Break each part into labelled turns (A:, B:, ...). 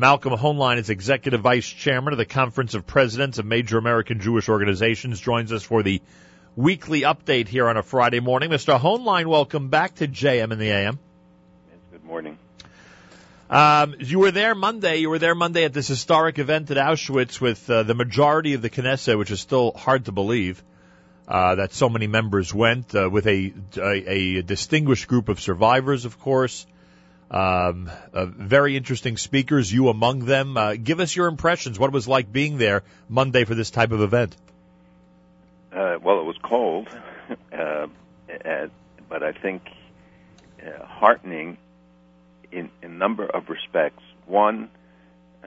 A: Malcolm Hoenlein is Executive Vice Chairman of the Conference of Presidents of Major American Jewish Organizations, joins us for the weekly update here on a Friday morning. Mr. Hoenlein, welcome back to JM in the AM.
B: Yes, good morning.
A: Um, you were there Monday. You were there Monday at this historic event at Auschwitz with uh, the majority of the Knesset, which is still hard to believe uh, that so many members went, uh, with a, a, a distinguished group of survivors, of course. Um, uh, very interesting speakers, you among them. Uh, give us your impressions. What it was like being there Monday for this type of event.
B: Uh, well, it was cold, uh, but I think uh, heartening in, a number of respects. One,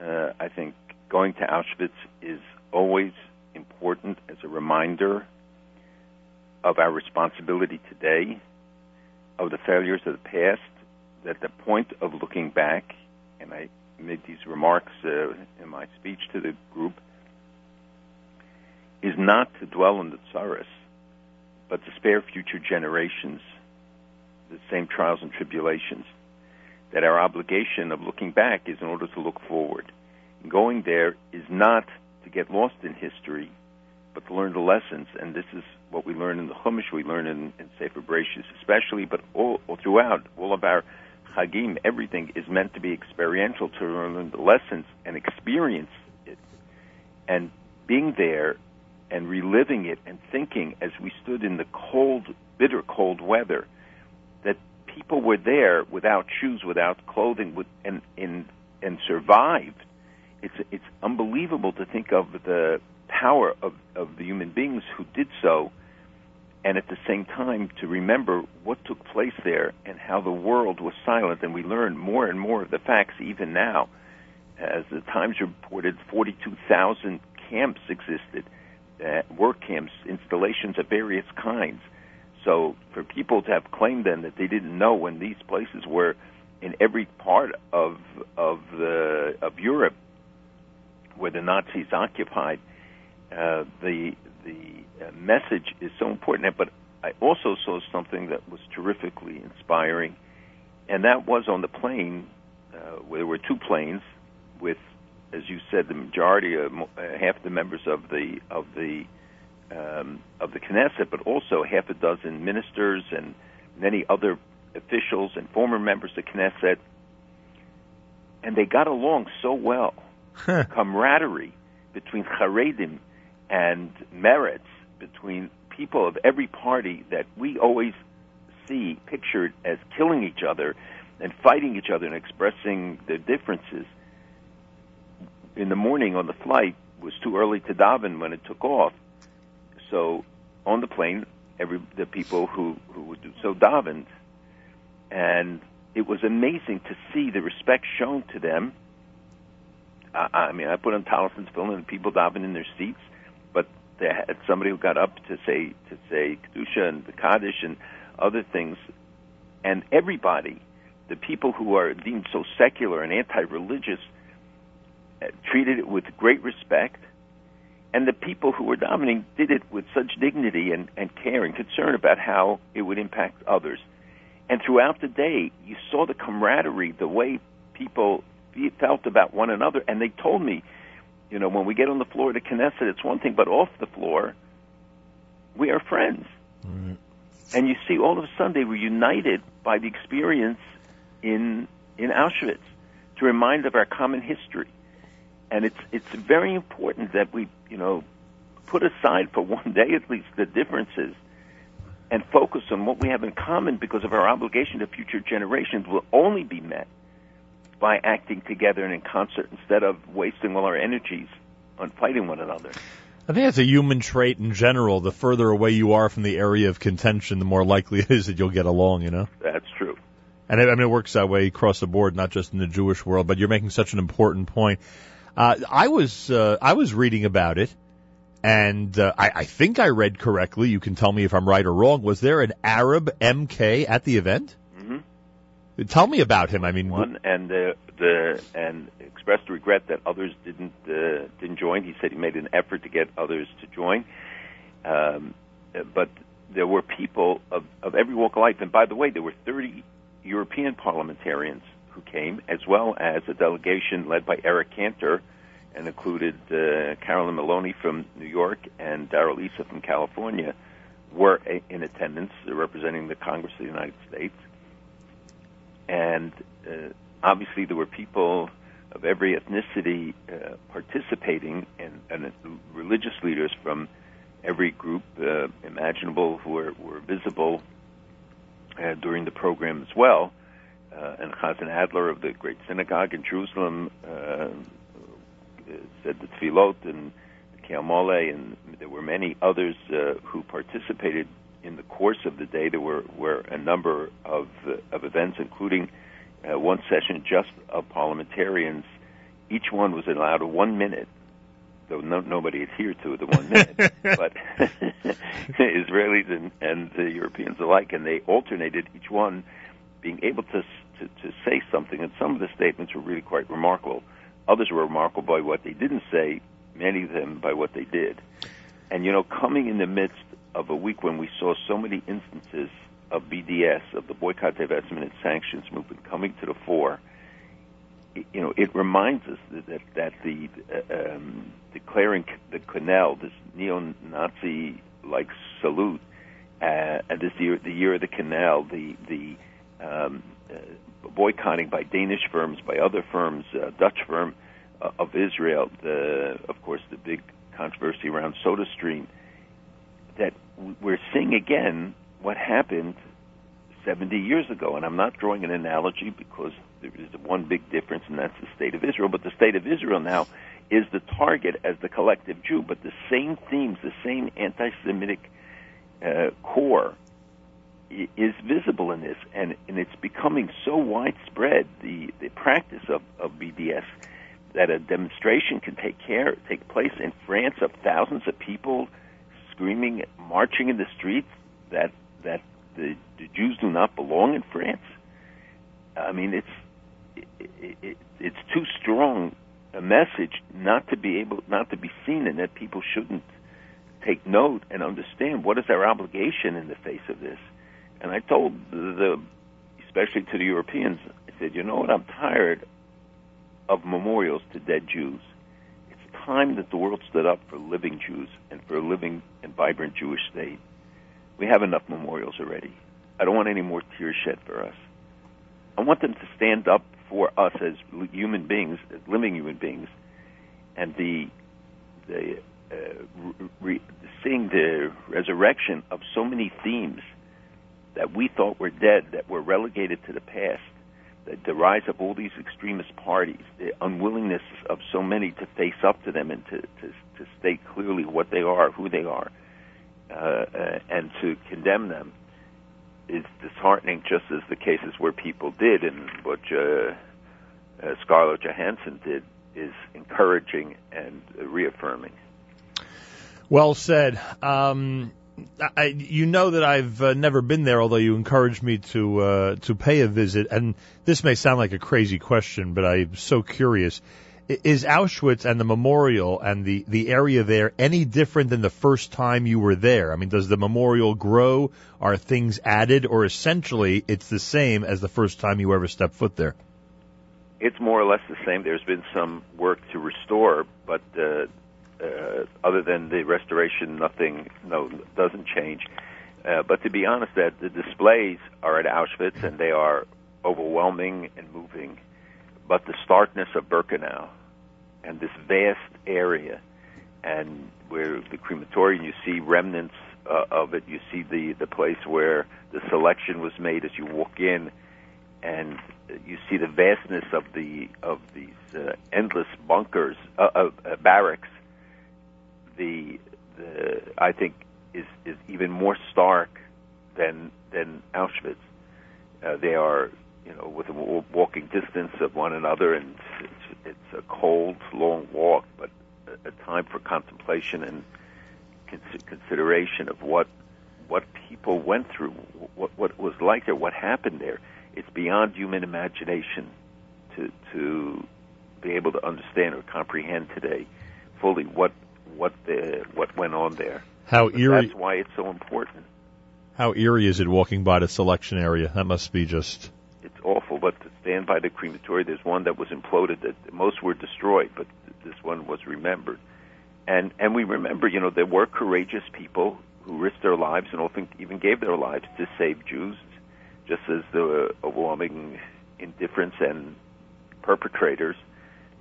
B: uh, I think going to Auschwitz is always important as a reminder of our responsibility today, of the failures of the past, that the point of looking back, and I made these remarks uh, in my speech to the group, is not to dwell on the tsaris, but to spare future generations the same trials and tribulations. That our obligation of looking back is in order to look forward. Going there is not to get lost in history, but to learn the lessons. And this is what we learn in the Chumash, we learn in, in Sefer Bereshis especially, but all, all throughout all of our Chagim, everything is meant to be experiential to learn the lessons and experience it. And being there and reliving it and thinking as we stood in the cold, bitter cold weather that people were there without shoes, without clothing, with, and, and, and survived. It's, it's unbelievable to think of the power of, of the human beings who did so and at the same time to remember what took place there and how the world was silent. And we learn more and more of the facts even now. As the Times reported, 42,000 camps existed, uh, work camps, installations of various kinds. So for people to have claimed then that they didn't know when these places were in every part of of the of Europe where the Nazis occupied, uh, the the message is so important. But I also saw something that was terrifically inspiring, and that was on the plane. Uh, where there were two planes with, as you said, the majority, of, uh, half the members of the of the um, of the Knesset, but also half a dozen ministers and many other officials and former members of Knesset, and they got along so well. Camaraderie between Haredim and Meretz between people of every party that we always see pictured as killing each other and fighting each other and expressing their differences. In the morning on the flight was too early to daven when it took off. So on the plane, every the people who who would do so davened, and it was amazing to see the respect shown to them. I, I mean, I put on tallis and tefillin and people daven in their seats they had somebody who got up to say to say kedusha and the kaddish and other things, and everybody, the people who are deemed so secular and anti-religious, uh, treated it with great respect, and the people who were davening did it with such dignity and, and care and concern about how it would impact others. And throughout the day, you saw the camaraderie, the way people felt about one another, and they told me you know, when we get on the floor of the Knesset, it's one thing, but off the floor, we are friends. Right. And you see, all of a sudden, they were united by the experience in in Auschwitz to remind of our common history. And it's it's very important that we, you know, put aside for one day at least the differences and focus on what we have in common because of our obligation to future generations will only be met by acting together and in concert instead of wasting all our energies on fighting one another.
A: I think that's a human trait in general. The further away you are from the area of contention, the more likely it is that you'll get along, you know?
B: That's true.
A: And I mean, it works that way across the board, not just in the Jewish world, but you're making such an important point. Uh, I was, uh, I was reading about it, and uh, I, I think I read correctly. You can tell me if I'm right or wrong. Was there an Arab MK at the event? Tell me about him. I mean,
B: one and the the and expressed regret that others didn't uh, didn't join. He said he made an effort to get others to join, um, but there were people of of every walk of life. And by the way, there were 30 European parliamentarians who came, as well as a delegation led by Eric Cantor and included uh, Carolyn Maloney from New York and Darrell Issa from California, were a- in attendance representing the Congress of the United States. And uh, obviously, there were people of every ethnicity uh, participating, and, and religious leaders from every group uh, imaginable who were, were visible uh, during the program as well. Uh, and Chazan Adler of the Great Synagogue in Jerusalem uh, said the Tfilot and the Keil Malei, and there were many others uh, who participated in the course of the day. There were, were a number of, uh, of events, including uh, one session just of parliamentarians. Each one was allowed a one minute though no, nobody adhered to the one minute, but Israelis and, and the Europeans alike, and they alternated each one being able to, to to say something. And some of the statements were really quite remarkable. Others were remarkable by what they didn't say. Many of them by what they did. And you know, coming in the midst of a week when we saw so many instances of BDS, of the boycott, divestment, and sanctions movement coming to the fore you know, it reminds us that that, that the uh, um, declaring the quenelle, this neo-Nazi like salute, uh, and this year, the year of the quenelle, the the um, uh, boycotting by Danish firms, by other firms, uh, Dutch firm uh, of Israel, the of course the big controversy around SodaStream, that we're seeing again what happened 70 years ago. And I'm not drawing an analogy because there is one big difference, and that's the state of Israel. But the state of Israel now is the target as the collective Jew. But the same themes, the same anti-Semitic uh, core is visible in this, and, and it's becoming so widespread the the practice of, of BDS that a demonstration can take care take place in France of thousands of people screaming, marching in the streets that that the, the Jews do not belong in France. I mean, it's it, it, it's too strong a message not to be able not to be seen, and that people shouldn't take note and understand what is our obligation in the face of this. And I told the, especially to the Europeans, I said, you know what, I'm tired of memorials to dead Jews. Time that the world stood up for living Jews and for a living and vibrant Jewish state. We have enough memorials already. I don't want any more tears shed for us. I want them to stand up for us as human beings, as living human beings, and the the uh, re, seeing the resurrection of so many themes that we thought were dead, that were relegated to the past, the, rise of all these extremist parties, the unwillingness of so many to face up to them and to, to, to state clearly what they are, who they are, uh, uh, and to condemn them is disheartening, just as the cases where people did, and what uh, uh, Scarlett Johansson did is encouraging and reaffirming.
A: Well said. Um, I, you know that I've uh, never been there, although you encouraged me to uh, to pay a visit. And this may sound like a crazy question, but I'm so curious. Is Auschwitz and the memorial and the, the area there any different than the first time you were there? I mean, does the memorial grow? Are things added? Or essentially, it's the same as the first time you ever stepped foot there?
B: It's more or less the same. There's been some work to restore, but uh, uh, other than the restoration, nothing no doesn't change. Uh, but to be honest, that the displays are at Auschwitz and they are overwhelming and moving but the starkness of Birkenau and this vast area, and where the crematorium, you see remnants uh, of it. You see the the place where the selection was made as you walk in, and you see the vastness of the of these uh, endless bunkers, uh, uh, barracks. The the I think is is even more stark than than Auschwitz. Uh, they are you know, with a walking distance of one another, and it's, it's a cold, long walk, but a, a time for contemplation and consideration of what what people went through, what what was like there, what happened there. It's beyond human imagination to to be able to understand or comprehend today fully what what the what went on there.
A: How
B: but
A: eerie!
B: That's why it's so important.
A: How eerie is it walking by the selection area? That must be just
B: it's awful. but to stand by the crematory. There's one that was imploded. That most were destroyed, but this one was remembered. And and we remember, you know, there were courageous people who risked their lives and often even gave their lives to save Jews, just as the overwhelming indifference and perpetrators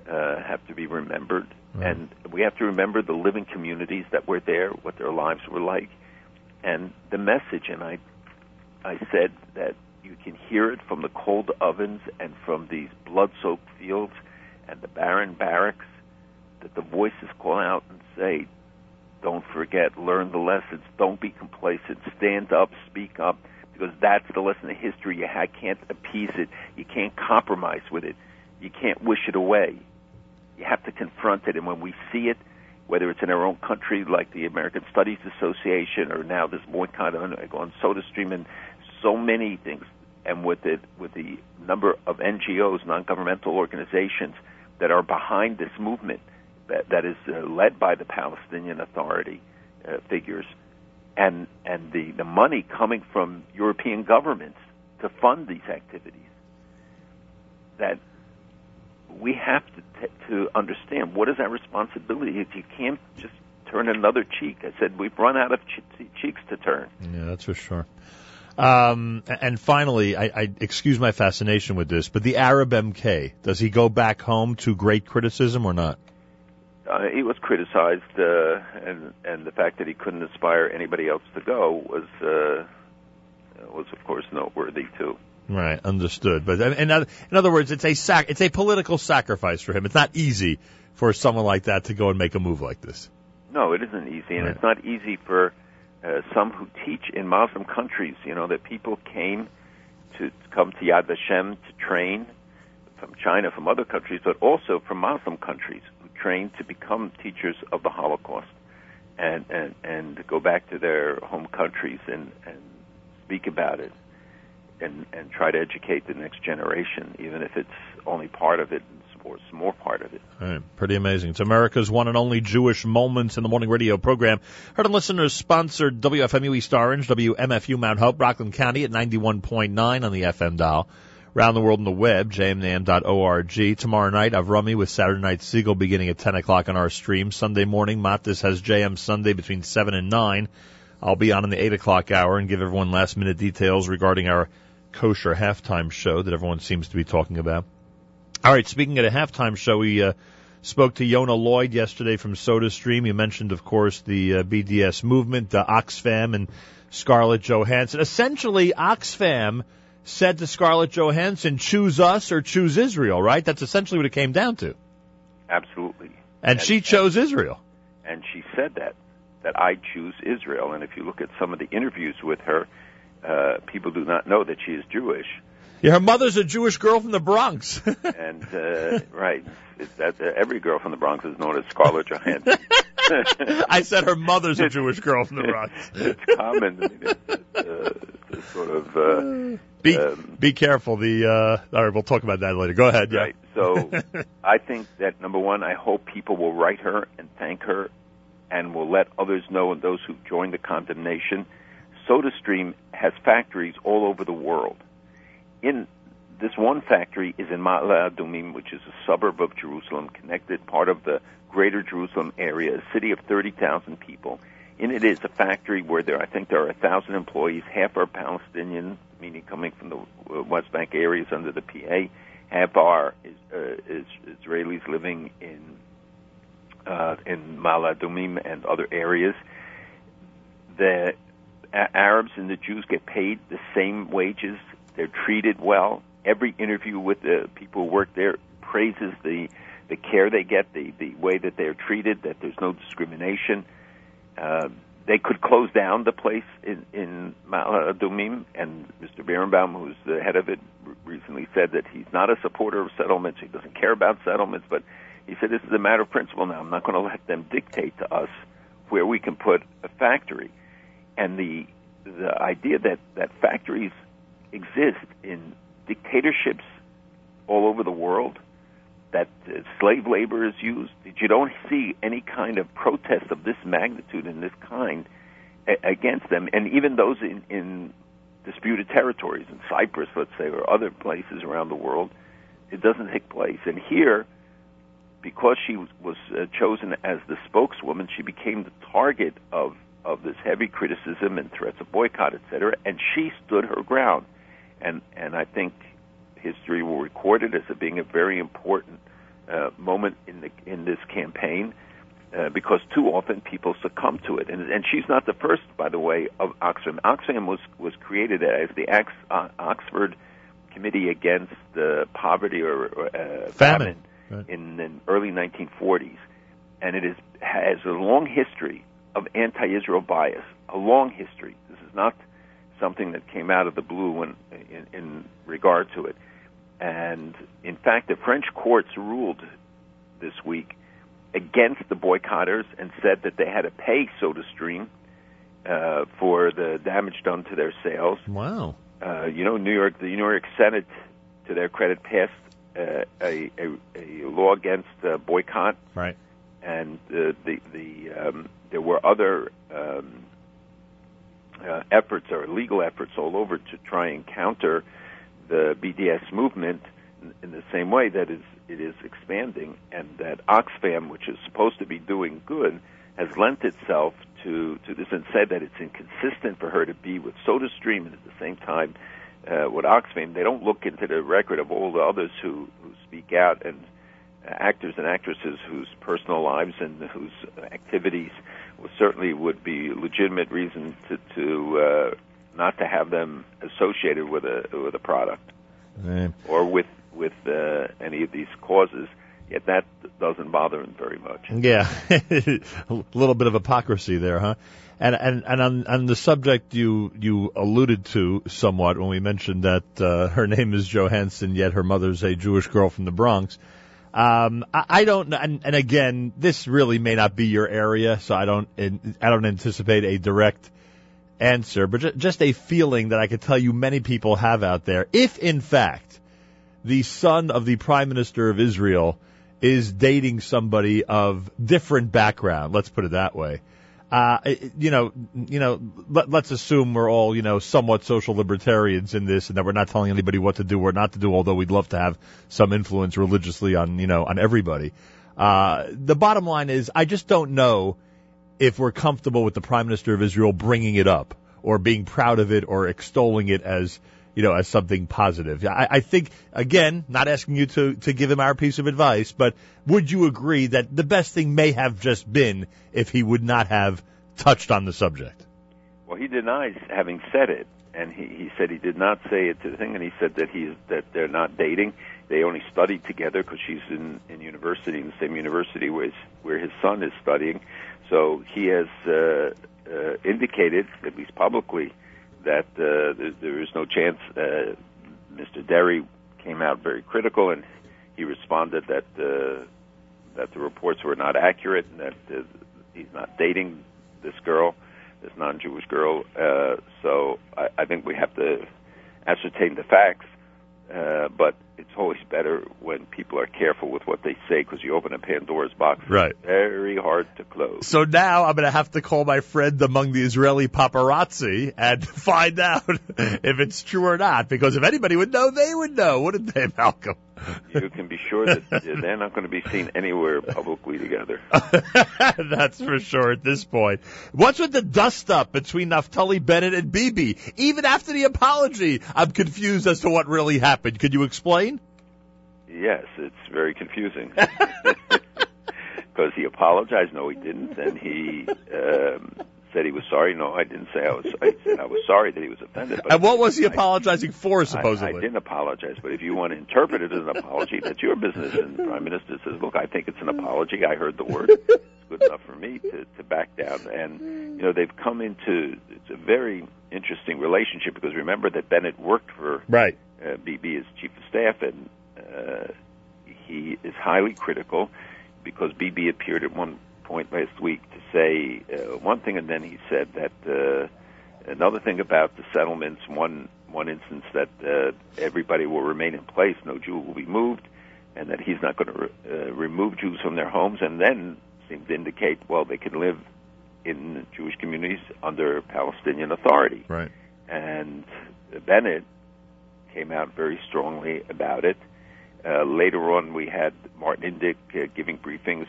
B: uh, have to be remembered. Right. And we have to remember the living communities that were there, what their lives were like, and the message. And I, I said that you can hear it from the cold ovens and from these blood-soaked fields and the barren barracks. That the voices call out and say, "Don't forget, learn the lessons. Don't be complacent. Stand up, speak up." Because that's the lesson of history. You can't appease it. You can't compromise with it. You can't wish it away you have to confront it. And when we see it, whether it's in our own country, like the American Studies Association, or now this boycott on, on SodaStream, and so many things, and with the with the number of NGOs, non-governmental organizations that are behind this movement, that, that is uh, led by the Palestinian Authority uh, figures, and and the the money coming from European governments to fund these activities, that we have to t- to understand what is our responsibility. If you can't just turn another cheek, I said we've run out of che- cheeks to turn.
A: Yeah, that's for sure. Um, and finally, I, I excuse my fascination with this, but the Arab MK does he go back home to great criticism or not?
B: Uh, he was criticized, uh, and and the fact that he couldn't inspire anybody else to go was uh, was of course noteworthy too.
A: Right, understood. But in other, in other words, it's a sac- it's a political sacrifice for him. It's not easy for someone like that to go and make a move like this.
B: No, it isn't easy, and right. it's not easy for uh, some who teach in Muslim countries. You know that people came to come to Yad Vashem to train from China, from other countries, but also from Muslim countries who trained to become teachers of the Holocaust and and and go back to their home countries and and speak about it and and try to educate the next generation, even if it's only part of it or some more part of it.
A: Pretty amazing. It's America's one and only Jewish Moments in the Morning radio program. Heard on listeners sponsored WFMU East Orange, WMFU Mount Hope, Rockland County at 91.9 on the FM dial. Around the world on the web, jmnam.org. Tomorrow night, Avrami with Saturday Night Seagull beginning at 10 o'clock on our stream. Sunday morning, Matis has JM Sunday between 7 and 9. I'll be on in the 8 o'clock hour and give everyone last minute details regarding our kosher halftime show that everyone seems to be talking about. All right, speaking of a halftime show, we uh, spoke to Yona Lloyd yesterday from SodaStream. You mentioned, of course, the uh, BDS movement, uh, Oxfam, and Scarlett Johansson. Essentially, Oxfam said to Scarlett Johansson, choose us or choose Israel, right? That's essentially what it came down to.
B: Absolutely.
A: And, and she chose and, Israel.
B: And she said that, that I choose Israel. And if you look at some of the interviews with her, uh, people do not know that she is Jewish.
A: Yeah, her mother's a Jewish girl from the Bronx.
B: and uh, right, that uh, every girl from the Bronx is known as Scarlett Johansson.
A: I said her mother's a Jewish girl from the Bronx.
B: it's common. I mean, it's, uh, it's sort of. Uh,
A: be um, be careful. The uh, all right, we'll talk about that later. Go ahead. Yeah.
B: Right. So I think that number one, I hope people will write her and thank her, and will let others know and those who joined the condemnation SodaStream has factories all over the world. In this one factory is in Ma'ale Adumim, which is a suburb of Jerusalem, connected part of the greater Jerusalem area, a city of 30,000 people. In it is a factory where there, I think there are a thousand employees. Half are Palestinian, meaning coming from the uh, West Bank areas under the PA. Half are uh, is Israelis living in uh, in Ma'ale Adumim and other areas. The Arabs and the Jews get paid the same wages. They're treated well. Every interview with the people who work there praises the the care they get, the the way that they're treated, that there's no discrimination. Uh, they could close down the place in in and Mr. Birnbaum, who's the head of it, recently said that he's not a supporter of settlements. He doesn't care about settlements, but he said this is a matter of principle now. I'm not going to let them dictate to us where we can put a factory and the the idea that that factories exist in dictatorships all over the world, that uh, slave labor is used, that you don't see any kind of protest of this magnitude and this kind a- against them, and even those in, in disputed territories in Cyprus, let's say, or other places around the world. It doesn't take place. And here, because she was uh, chosen as the spokeswoman, she became the target of of this heavy criticism and threats of boycott, etc. And she stood her ground, and and I think history will record it as being a very important uh, moment in the in this campaign. Uh, because too often people succumb to it, and and she's not the first, by the way, of Oxfam. Oxfam was was created as the Ox, uh, Oxford Committee Against uh, Poverty or uh,
A: famine,
B: famine in the early 1940s, and it is has a long history of anti-Israel bias, a long history. This is not something that came out of the blue when, in, in regard to it. And in fact, the French courts ruled this week against the boycotters and said that they had to pay SodaStream uh, for the damage done to their sales.
A: Wow.
B: Uh, you know, New York, the New York Senate, to their credit, passed uh, a, a, a law against uh, boycott.
A: Right.
B: And uh, the the um, there were other um, uh, efforts or legal efforts all over to try and counter the BDS movement in, in the same way that is it is expanding, and that Oxfam, which is supposed to be doing good, has lent itself to to this and said that it's inconsistent for her to be with SodaStream and at the same time uh, with Oxfam. They don't look into the record of all the others who who speak out and actors and actresses whose personal lives and whose activities certainly would be legitimate reason to, to uh, not to have them associated with a with a product or with with uh, any of these causes. Yet that doesn't bother them very much.
A: Yeah, a little bit of hypocrisy there, huh? And and and on, on the subject you you alluded to somewhat when we mentioned that uh, her name is Johansson, yet her mother's a Jewish girl from the Bronx. Um, I, I don't, and, and again, this really may not be your area, so I don't, I don't anticipate a direct answer, but just a feeling that I could tell you many people have out there. If in fact the son of the prime minister of Israel is dating somebody of different background, let's put it that way, uh, you know, you know, let, let's assume we're all, you know, somewhat social libertarians in this and that we're not telling anybody what to do or not to do, although we'd love to have some influence religiously on, you know, on everybody. Uh, the bottom line is I just don't know if we're comfortable with the prime minister of Israel bringing it up or being proud of it or extolling it as, you know, as something positive. I, I think, again, not asking you to, to give him our piece of advice, but would you agree that the best thing may have just been if he would not have touched on the subject?
B: Well, he denies having said it, and he, he said he did not say it to the thing, and he said that he's that they're not dating. They only studied together because she's in in university in the same university where his, where his son is studying. So he has uh, uh, indicated, at least publicly, that uh, there, there is no chance. Uh, Mr. Deri came out very critical, and he responded that uh, that the reports were not accurate and that uh, he's not dating this girl, this non-Jewish girl. Uh, so I, I think we have to ascertain the facts. Uh, but it's always better when people are careful with what they say because you open a Pandora's box.
A: Right.
B: Very hard to close.
A: So now I'm going to have to call my friend among the Israeli paparazzi and find out if it's true or not. Because if anybody would know, they would know, wouldn't they, Malcolm?
B: you can be sure that they're not going to be seen anywhere publicly together.
A: That's for sure at this point. What's with the dust up between Naftali Bennett and Bibi? Even after the apology, I'm confused as to what really happened. Could you explain?
B: Yes, it's very confusing. Because he apologized. No, he didn't. And he um, said he was sorry. No, I didn't say I was. I said I was sorry that he was offended. But
A: and what was he apologizing for, supposedly?
B: I, I didn't apologize, but if you want to interpret it as an apology, that's your business. And the prime minister says, "Look, I think it's an apology. I heard the word. It's good enough for me to to back down." And you know, they've come into it's a very interesting relationship because remember that Bennett worked for
A: right.
B: uh, Bibi as chief of staff, and he is highly critical because Bibi appeared at one point last week to say uh, one thing, and then he said that uh, another thing about the settlements. One one instance that uh, everybody will remain in place, no Jew will be moved, and that he's not going to re- uh, remove Jews from their homes, and then seemed to indicate well they can live in Jewish communities under Palestinian authority.
A: Right.
B: And Bennett came out very strongly about it. Uh, later on, we had Martin Indyk uh, giving briefings,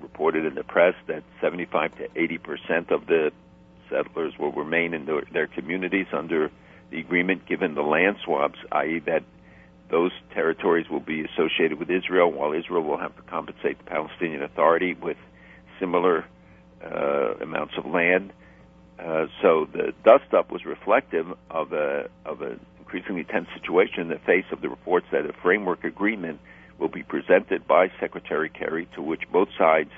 B: reported in the press that 75 to 80 percent of the settlers will remain in their, their communities under the agreement, given the land swaps, i.e., that those territories will be associated with Israel, while Israel will have to compensate the Palestinian Authority with similar uh, amounts of land. Uh, so the dust up was reflective of a of an increasingly tense situation in the face of the reports that a framework agreement will be presented by Secretary Kerry, to which both sides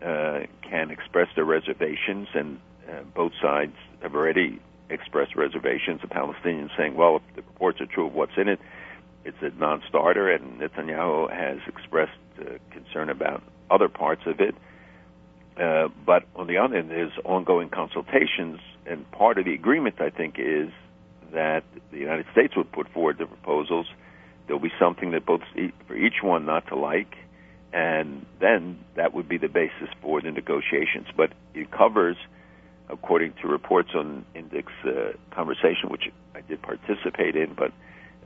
B: uh, can express their reservations, and uh, both sides have already expressed reservations. The Palestinians saying, "Well, if the reports are true of what's in it, it's a non-starter," and Netanyahu has expressed uh, concern about other parts of it. Uh, but on the other hand, there's ongoing consultations, and part of the agreement, I think, is that the United States would put forward the proposals. There'll be something that both for each one not to like, and then that would be the basis for the negotiations. But it covers, according to reports on Indyk's uh, conversation, which I did participate in, but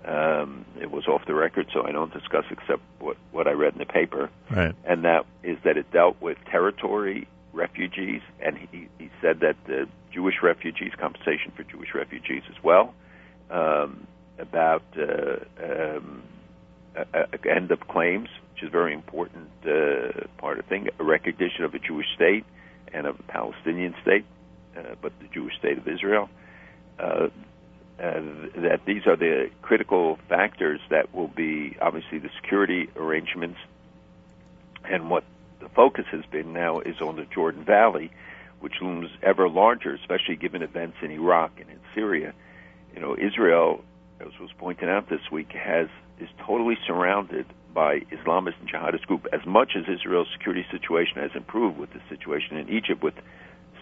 B: um, it was off the record, so I don't discuss except what, what I read in the paper.
A: Right.
B: And that is that it dealt with territory refugees, and he, he said that the Jewish refugees, compensation for Jewish refugees as well, um, about uh, um, a, a end of claims, which is a very important uh, part of thing, a recognition of a Jewish state and of a Palestinian state, uh, but the Jewish state of Israel. Uh, uh, that these are the critical factors that will be obviously the security arrangements and what the focus has been now is on the Jordan Valley, which looms ever larger, especially given events in Iraq and in Syria. You know, Israel, as was pointed out this week, has is totally surrounded by Islamist and jihadist group. As much as Israel's security situation has improved with the situation in Egypt, with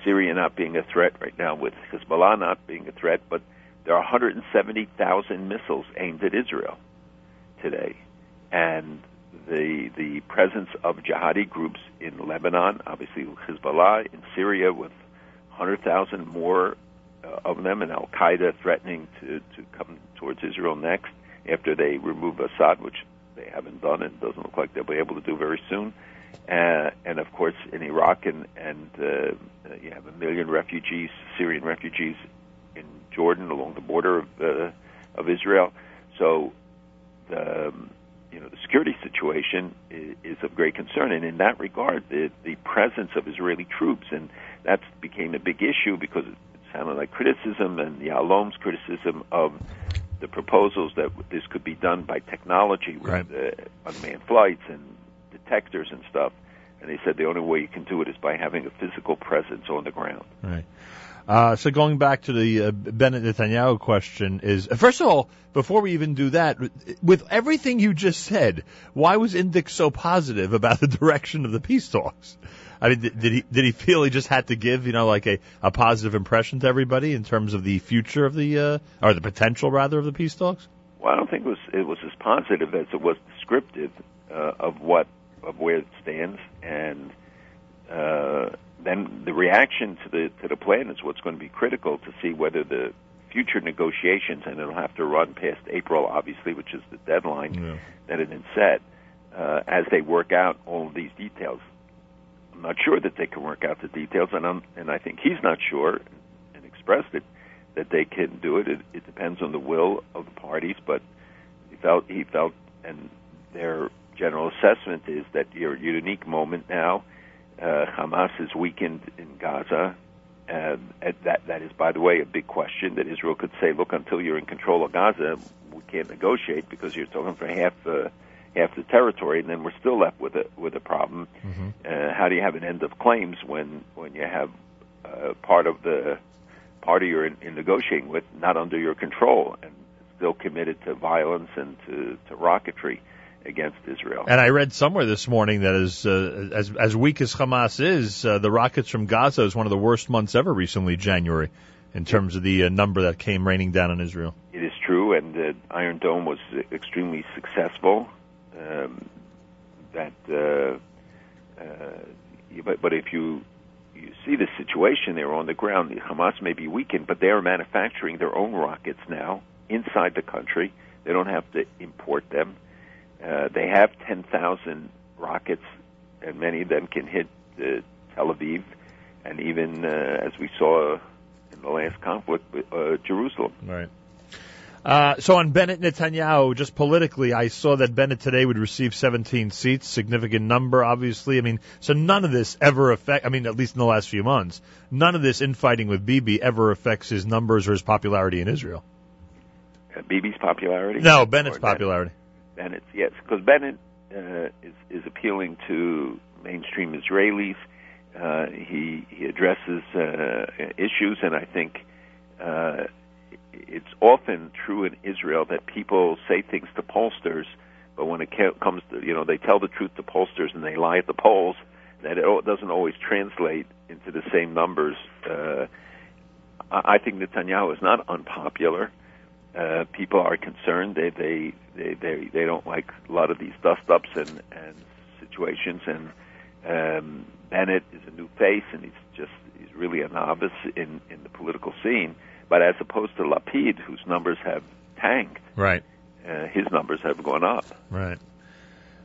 B: Syria not being a threat right now, with Hezbollah not being a threat, but there are 170,000 missiles aimed at Israel today, and the the presence of jihadi groups in Lebanon, obviously Hezbollah in Syria, with 100,000 more uh, of them, and Al Qaeda threatening to to come towards Israel next after they remove Assad, which they haven't done and doesn't look like they'll be able to do very soon. Uh, and of course, in Iraq and and uh, you have a million refugees, Syrian refugees in Jordan along the border of, uh, of Israel. So the um, you know the security situation is, is of great concern, and in that regard, the the presence of Israeli troops and that became a big issue because it sounded like criticism and Ya'alon's criticism of the proposals that this could be done by technology with
A: right.
B: uh, unmanned flights and detectors and stuff. And they said the only way you can do it is by having a physical presence on the ground.
A: Right. Uh, so going back to the uh, Bennett Netanyahu question is, first of all, before we even do that, with everything you just said, why was Indyk so positive about the direction of the peace talks? I mean, did, did he did he feel he just had to give you know like a, a positive impression to everybody in terms of the future of the uh, or the potential rather of the peace talks?
B: Well, I don't think it was it was as positive as it was descriptive uh, of what of where it stands and. Uh, then the reaction to the to the plan is what's going to be critical to see whether the future negotiations, and it'll have to run past April, obviously, which is the deadline
A: Yeah.
B: that had been set, uh, as they work out all of these details. I'm not sure that they can work out the details, and I'm, and I think he's not sure, and expressed it that they can do it. It, it depends on the will of the parties, but he felt he felt, and their general assessment is that your unique moment now uh, Hamas is weakened in Gaza. Uh, that that is, by the way, a big question that Israel could say, look, until you're in control of Gaza, we can't negotiate because you're talking for half uh, half the territory, and then we're still left with a with a problem.
A: Mm-hmm.
B: Uh, how do you have an end of claims when when you have uh, part of the party you're in, in negotiating with not under your control and still committed to violence and to, to rocketry? Against Israel.
A: And I read somewhere this morning that as uh, as as weak as Hamas is, uh, the rockets from Gaza is one of the worst months ever recently, January, in terms of the uh, number that came raining down on Israel.
B: It is true, and the Iron Dome was extremely successful. Um, that, uh, uh, but but if you you see the situation there on the ground, Hamas may be weakened, but they are manufacturing their own rockets now inside the country. They don't have to import them. Uh, they have 10,000 rockets, and many of them can hit uh, Tel Aviv, and even uh, as we saw in the last conflict, uh, Jerusalem.
A: Right. Uh, so on Bennett Netanyahu, just politically, I saw that Bennett today would receive 17 seats, significant number, obviously. I mean, so none of this ever affect. I mean, at least in the last few months, none of this infighting with Bibi ever affects his numbers or his popularity in Israel.
B: Uh, Bibi's popularity?
A: No, Bennett's popularity.
B: Bennett's, yes, because Bennett uh, is is appealing to mainstream Israelis. Uh, he he addresses uh, issues, and I think. Uh, it's often true in Israel that people say things to pollsters, but when it comes to, you know, they tell the truth to pollsters and they lie at the polls, that it doesn't always translate into the same numbers. Uh, I think Netanyahu is not unpopular. Uh, people are concerned. They, they they they they don't like a lot of these dust ups and and situations. And um, Bennett is a new face, and he's just he's really a novice in in the political scene. But as opposed to Lapid, whose numbers have tanked,
A: right?
B: Uh, his numbers have gone up.
A: Right.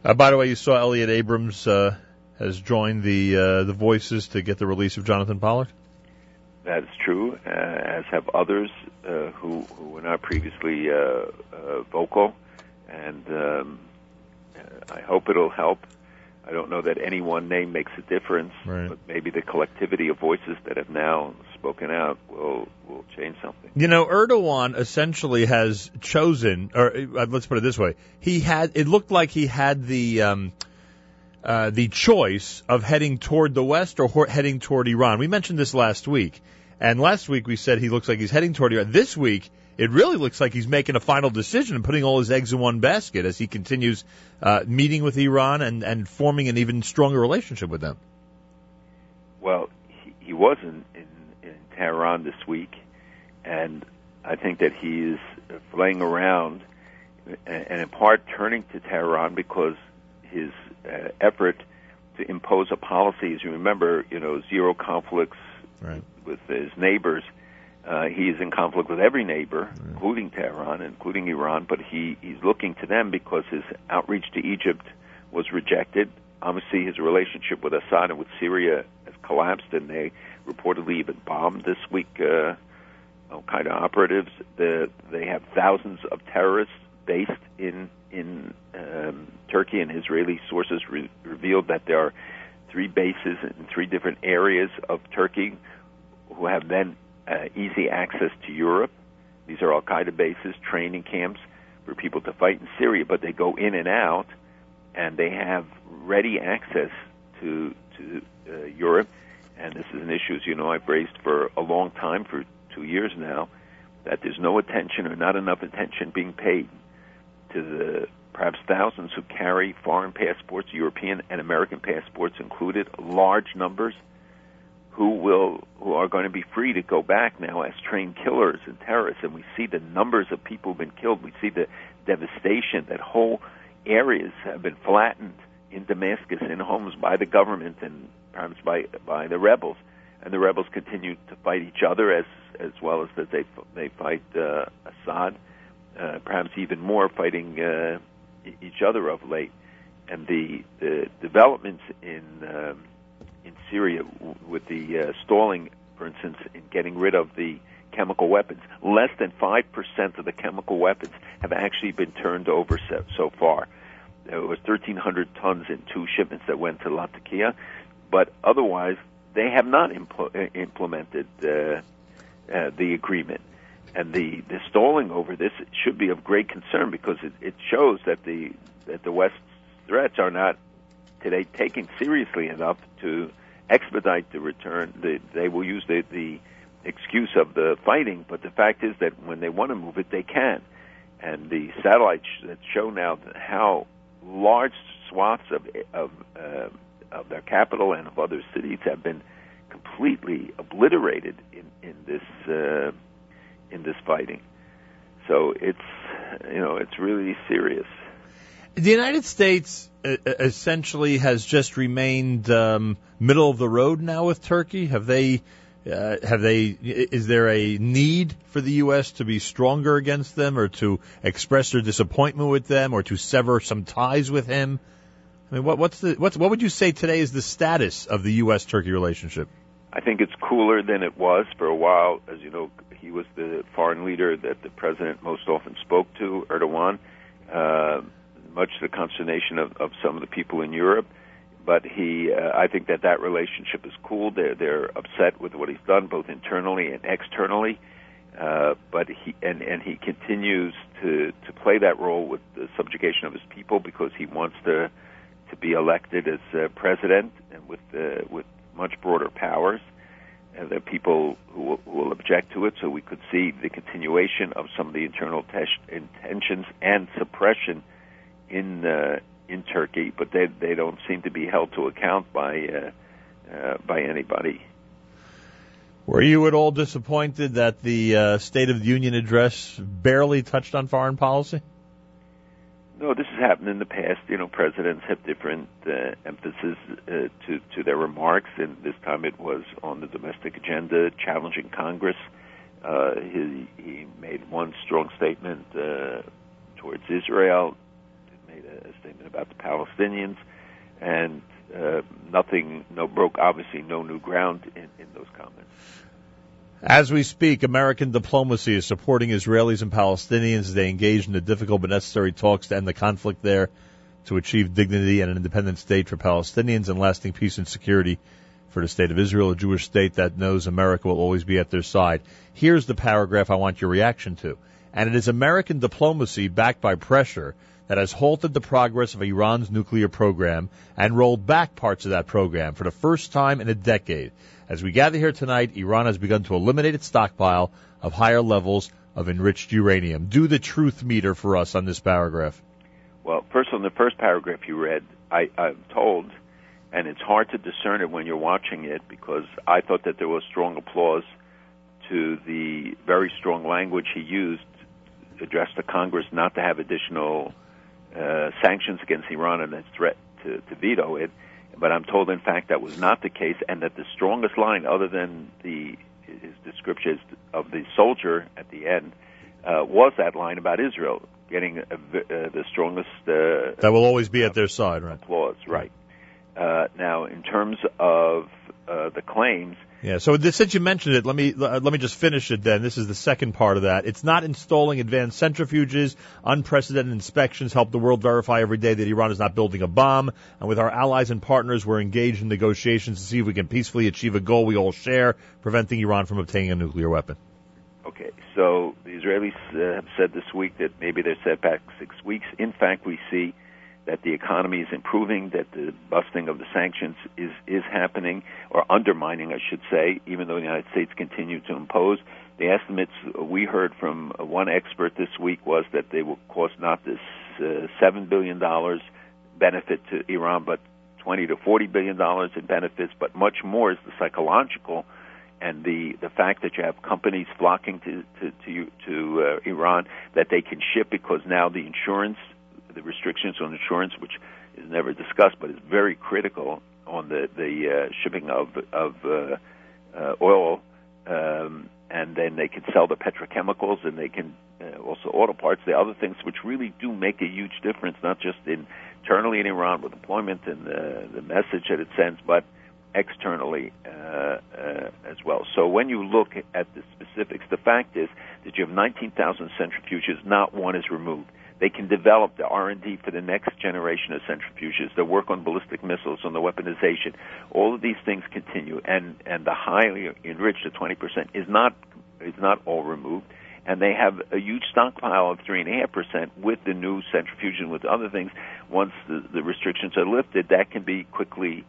A: Uh, by the way, you saw Elliott Abrams uh, has joined the uh, the Voices to get the release of Jonathan Pollard.
B: That is true, uh, as have others uh, who who were not previously uh, uh, vocal, and um, uh, I hope it'll help. I don't know that any one name makes a difference,
A: right.
B: but maybe the collectivity of voices that have now spoken out will will change something.
A: You know, Erdogan essentially has chosen, or uh, let's put it this way: he had. It looked like he had the. Um, uh, the choice of heading toward the west or heading toward Iran. We mentioned this last week, and last week we said he looks like he's heading toward Iran. This week it really looks like he's making a final decision and putting all his eggs in one basket as he continues uh, meeting with Iran and, and forming an even stronger relationship with them.
B: Well, he, he was in, in, in Tehran this week, and I think that he is flying around and, and in part turning to Tehran because his uh, effort to impose a policy, as you remember, you know, zero conflicts
A: right.
B: with his neighbors. Uh, he is in conflict with every neighbor, including Tehran, including Iran, but he, he's looking to them because his outreach to Egypt was rejected. Obviously, his relationship with Assad and with Syria has collapsed, and they reportedly even bombed this week uh, Al Qaeda operatives. The, they have thousands of terrorists based in in um, Turkey, and Israeli sources re- revealed that there are three bases in three different areas of Turkey who have then uh, easy access to Europe. These are Al Qaeda bases, training camps for people to fight in Syria, but they go in and out, and they have ready access to to uh, Europe. And this is an issue, as you know, I've raised for a long time, for two years now, that there's no attention or not enough attention being paid to the perhaps thousands who carry foreign passports, European and American passports included, large numbers who will who are going to be free to go back now as trained killers and terrorists. And we see the numbers of people who've been killed. We see the devastation that whole areas have been flattened in Damascus in homes by the government and perhaps by by the rebels. And the rebels continue to fight each other as as well as that they they fight uh, Assad uh, perhaps even more fighting uh, each other of late and the the developments in um, in Syria with the uh, stalling, for instance, in getting rid of the chemical weapons. Less than 5% of the chemical weapons have actually been turned over so, so far. There was 1,300 tons in two shipments that went to Latakia, but otherwise they have not impl- implemented uh, uh, the agreement. And the, the stalling over this should be of great concern because it, it shows that the that the West's threats are not today taken seriously enough to expedite the return. They, they will use the, the excuse of the fighting, but the fact is that when they want to move it, they can. And the satellites that show now how large swaths of of, uh, of their capital and of other cities have been completely obliterated in in this uh, in this fighting. So it's you know it's really serious.
A: The United States essentially has just remained um, middle of the road now with Turkey. Have they Uh, have they? Is there a need for the U.S. to be stronger against them, or to express their disappointment with them, or to sever some ties with him? I mean, what, what's the what's what would you say today is the status of the U.S. Turkey relationship?
B: I think it's cooler than it was for a while. As you know, he was the foreign leader that the president most often spoke to, Erdogan, uh, much to the consternation of, of some of the people in Europe. But he, uh, I think that that relationship is cool. They're they're upset with what he's done, both internally and externally. Uh, but he and and he continues to to play that role with the subjugation of his people because he wants to to be elected as uh, president and with uh, with much broader powers. There are people who will, who will object to it, so we could see the continuation of some of the internal tensions and suppression in uh, in Turkey, but they they don't seem to be held to account by uh, uh, by anybody.
A: Were you at all disappointed that the uh, State of the Union address barely touched on foreign policy?
B: No, this has happened in the past. You know, presidents have different uh, emphasis uh, to to their remarks, and this time it was on the domestic agenda, challenging Congress. Uh, he he made one strong statement uh, towards Israel, made a, a statement about the Palestinians, and uh, nothing, no broke obviously no new ground in, in those comments.
A: As we speak, American diplomacy is supporting Israelis and Palestinians as they engage in the difficult but necessary talks to end the conflict there, to achieve dignity and an independent state for Palestinians and lasting peace and security for the state of Israel, a Jewish state that knows America will always be at their side. Here's the paragraph I want your reaction to. And it is American diplomacy backed by pressure that has halted the progress of Iran's nuclear program and rolled back parts of that program for the first time in a decade. As we gather here tonight, Iran has begun to eliminate its stockpile of higher levels of enriched uranium. Do the truth meter for us on this paragraph.
B: Well, first on the first paragraph you read, I, I'm told, and it's hard to discern it when you're watching it because I thought that there was strong applause to the very strong language he used addressed to Congress not to have additional uh, sanctions against Iran and its threat to, to veto it. But I'm told, in fact, that was not the case, and that the strongest line, other than the his description of the soldier at the end, uh, was that line about Israel getting uh, the strongest. Uh,
A: that will always be at their side, right?
B: Applause, right? Uh, now, in terms of uh, the claims,
A: yeah. So since you mentioned it, let me let me just finish it. Then this is the second part of that. It's not installing advanced centrifuges. Unprecedented inspections help the world verify every day that Iran is not building a bomb. And with our allies and partners, we're engaged in negotiations to see if we can peacefully achieve a goal we all share, preventing Iran from obtaining a nuclear weapon.
B: Okay. So the Israelis uh, have said this week that maybe they're set back six weeks. In fact, we see that the economy is improving, that the busting of the sanctions is is happening or undermining, I should say, even though the United States continue to impose. The estimates we heard from one expert this week was that they will cost not this uh, seven billion dollars benefit to Iran, but twenty to forty billion dollars in benefits. But much more is the psychological and the the fact that you have companies flocking to to to, to uh, Iran that they can ship because now the insurance the restrictions on insurance, which is never discussed, but is very critical on the the uh, shipping of of uh, uh, oil, um, and then they can sell the petrochemicals, and they can uh, also auto parts, the other things which really do make a huge difference, not just in, internally in Iran with employment and the, the message that it sends, but externally uh, uh, as well. So when you look at the specifics, the fact is that you have 19,000 centrifuges, not one is removed. They can develop the R&D for the next generation of centrifuges. They work on ballistic missiles, on the weaponization. All of these things continue, and and the highly enriched at 20% is not is not all removed. And they have a huge stockpile of three and a half percent with the new centrifuge and with other things. Once the, the restrictions are lifted, that can be quickly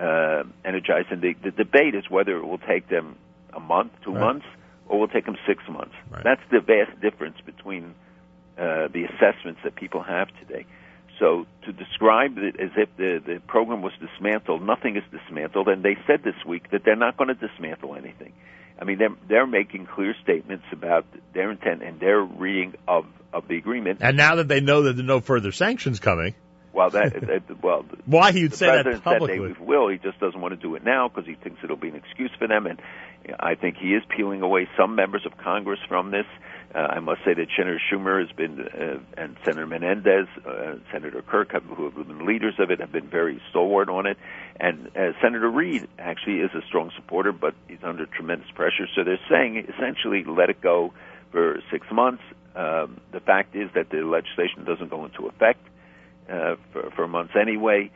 B: uh, energized. And the, the debate is whether it will take them a month, two right. months, or will take them six months. Right. That's the vast difference between uh, the assessments that people have today. So to describe it as if the, the program was dismantled, nothing is dismantled, and they said this week that they're not going to dismantle anything. I mean, they're, they're making clear statements about their intent and their reading of, of the agreement.
A: And now that they know that there are no further sanctions coming,
B: Well, that, that well,
A: why he'd say that publicly?
B: said they will. He just doesn't want to do it now because he thinks it'll be an excuse for them. And I think he is peeling away some members of Congress from this. Uh, I must say that Senator Schumer has been, uh, and Senator Menendez, uh, Senator Kirk, have, who have been leaders of it, have been very stalwart on it. And uh, Senator Reid actually is a strong supporter, but he's under tremendous pressure. So they're saying essentially let it go for six months. Um, the fact is that the legislation doesn't go into effect uh, for, for months anyway.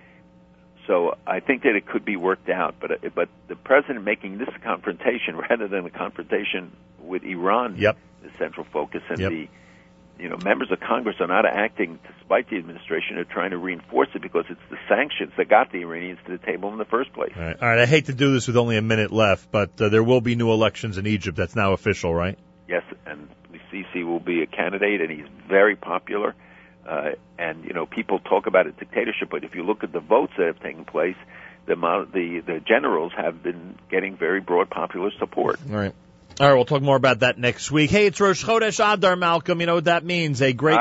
B: So I think that it could be worked out, but but the president making this a confrontation rather than a confrontation with Iran,
A: Yep.
B: The central focus, and
A: Yep.
B: the you know members of Congress are not acting despite the administration. They're trying to reinforce it because it's the sanctions that got the Iranians to the table in the first place.
A: All right. All right. I hate to do this with only a minute left, but uh, there will be new elections in Egypt. That's now official, right?
B: Yes, and Sisi will be a candidate, and he's very popular. Uh, and you know, people talk about a dictatorship, but if you look at the votes that have taken place, the the the generals have been getting very broad popular support.
A: All right. All right. We'll talk more about that next week. Hey, it's Rosh Chodesh Adar, Malcolm. You know what that means? A great.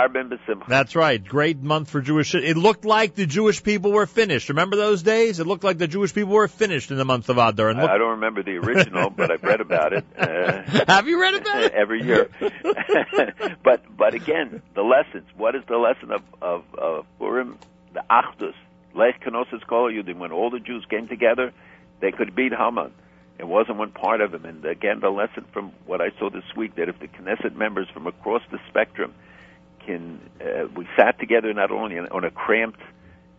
A: That's right. Great month for Jewish. It looked like the Jewish people were finished. Remember those days? It looked like the Jewish people were finished in the month of Adar. And look,
B: I don't remember the original, but I've read about it. Uh,
A: have you read about it?
B: every year. but but again, the lessons. What is the lesson of of, of Purim? The Achdus, Lech Knossos Kol Yudim. When all the Jews came together, they could beat Haman. It wasn't one part of him. And again, the lesson from what I saw this week that if the Knesset members from across the spectrum can, uh, we sat together not only on a cramped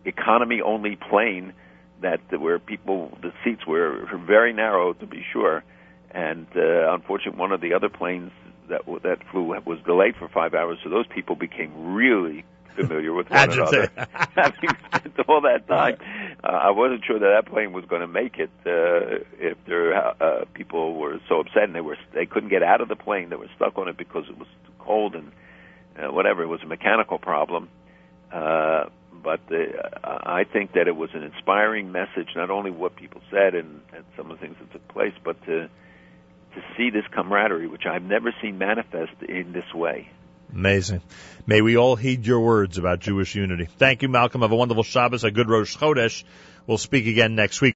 B: economy-only plane that where people the seats were very narrow to be sure, and uh, unfortunately one of the other planes that that flew was delayed for five hours, so those people became really familiar with one another. Having spent all that time, uh, I wasn't sure that that plane was going to make it. Uh, if there uh, people were so upset and they were they couldn't get out of the plane, they were stuck on it because it was too cold and uh, whatever. It was a mechanical problem. Uh, but uh, I think that it was an inspiring message, not only what people said and, and some of the things that took place, but to to see this camaraderie, which I've never seen manifest in this way.
A: Amazing. May we all heed your words about Jewish unity. Thank you, Malcolm. Have a wonderful Shabbos, a good Rosh Chodesh. We'll speak again next week.